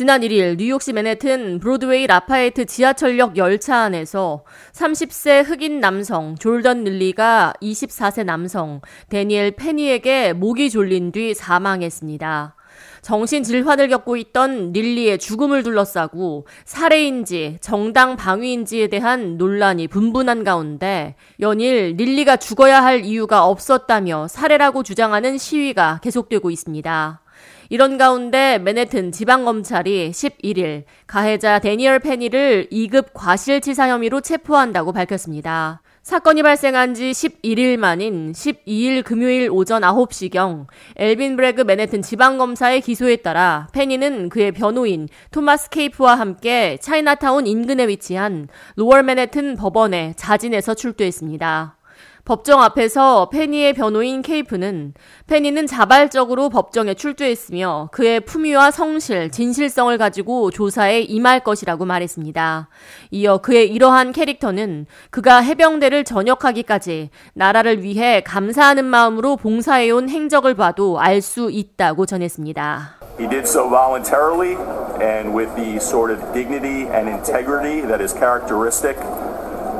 지난 1일 뉴욕시 맨해튼 브로드웨이 라파에트 지하철역 열차 안에서 30세 흑인 남성 조던 닐리가 24세 남성 데니엘 페니에게 목이 졸린 뒤 사망했습니다. 정신 질환을 겪고 있던 닐리의 죽음을 둘러싸고 살해인지 정당 방위인지에 대한 논란이 분분한 가운데 연일 닐리가 죽어야 할 이유가 없었다며 살해라고 주장하는 시위가 계속되고 있습니다. 이런 가운데 맨해튼 지방검찰이 11일 가해자 데니얼 페니를 2급 과실치사 혐의로 체포한다고 밝혔습니다. 사건이 발생한 지 11일 만인 12일 금요일 오전 9시경 엘빈 브레그 맨해튼 지방검사의 기소에 따라 페니는 그의 변호인 토마스 케이프와 함께 차이나타운 인근에 위치한 로어 맨해튼 법원에 자진해서 출두했습니다. 법정 앞에서 페니의 변호인 케이프는 페니는 자발적으로 법정에 출두했으며 그의 품위와 성실, 진실성을 가지고 조사에 임할 것이라고 말했습니다. 이어 그의 이러한 캐릭터는 그가 해병대를 전역하기까지 나라를 위해 감사하는 마음으로 봉사해온 행적을 봐도 알 수 있다고 전했습니다. He did so voluntarily and with the sort of dignity and integrity that is characteristic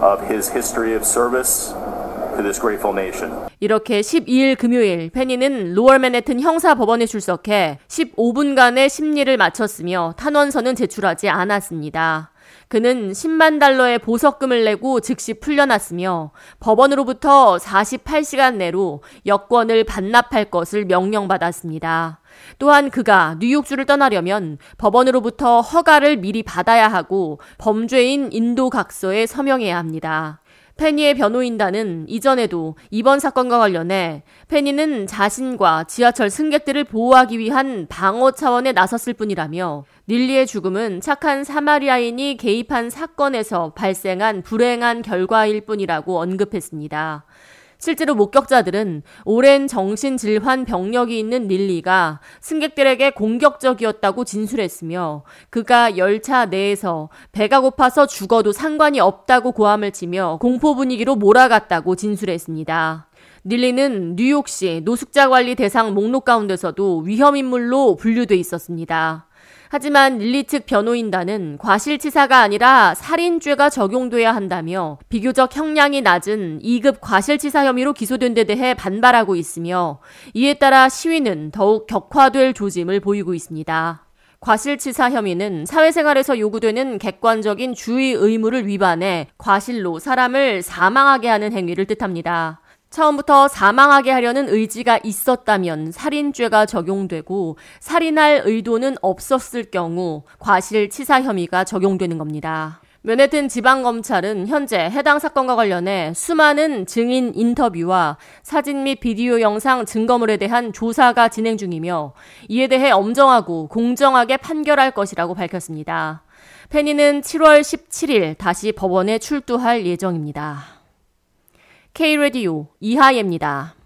of his history of service. 이렇게 12일 금요일 페니는 로얼 맨해튼 형사 법원에 출석해 15분간의 심리를 마쳤으며 탄원서는 제출하지 않았습니다. 그는 10만 달러의 보석금을 내고 즉시 풀려났으며 법원으로부터 48시간 내로 여권을 반납할 것을 명령받았습니다. 또한 그가 뉴욕주를 떠나려면 법원으로부터 허가를 미리 받아야 하고 범죄인 인도 각서에 서명해야 합니다. 페니의 변호인단은 이전에도 이번 사건과 관련해 페니는 자신과 지하철 승객들을 보호하기 위한 방어 차원에 나섰을 뿐이라며 릴리의 죽음은 착한 사마리아인이 개입한 사건에서 발생한 불행한 결과일 뿐이라고 언급했습니다. 실제로 목격자들은 오랜 정신질환 병력이 있는 릴리가 승객들에게 공격적이었다고 진술했으며 그가 열차 내에서 배가 고파서 죽어도 상관이 없다고 고함을 치며 공포 분위기로 몰아갔다고 진술했습니다. 릴리는 뉴욕시 노숙자 관리 대상 목록 가운데서도 위험 인물로 분류돼 있었습니다. 하지만 릴리 측 변호인단은 과실치사가 아니라 살인죄가 적용돼야 한다며 비교적 형량이 낮은 2급 과실치사 혐의로 기소된 데 대해 반발하고 있으며 이에 따라 시위는 더욱 격화될 조짐을 보이고 있습니다. 과실치사 혐의는 사회생활에서 요구되는 객관적인 주의 의무를 위반해 과실로 사람을 사망하게 하는 행위를 뜻합니다. 처음부터 사망하게 하려는 의지가 있었다면 살인죄가 적용되고 살인할 의도는 없었을 경우 과실치사 혐의가 적용되는 겁니다. 맨해튼 지방검찰은 현재 해당 사건과 관련해 수많은 증인 인터뷰와 사진 및 비디오 영상 증거물에 대한 조사가 진행 중이며 이에 대해 엄정하고 공정하게 판결할 것이라고 밝혔습니다. 페니는 7월 17일 다시 법원에 출두할 예정입니다. K-Radio 이하예입니다.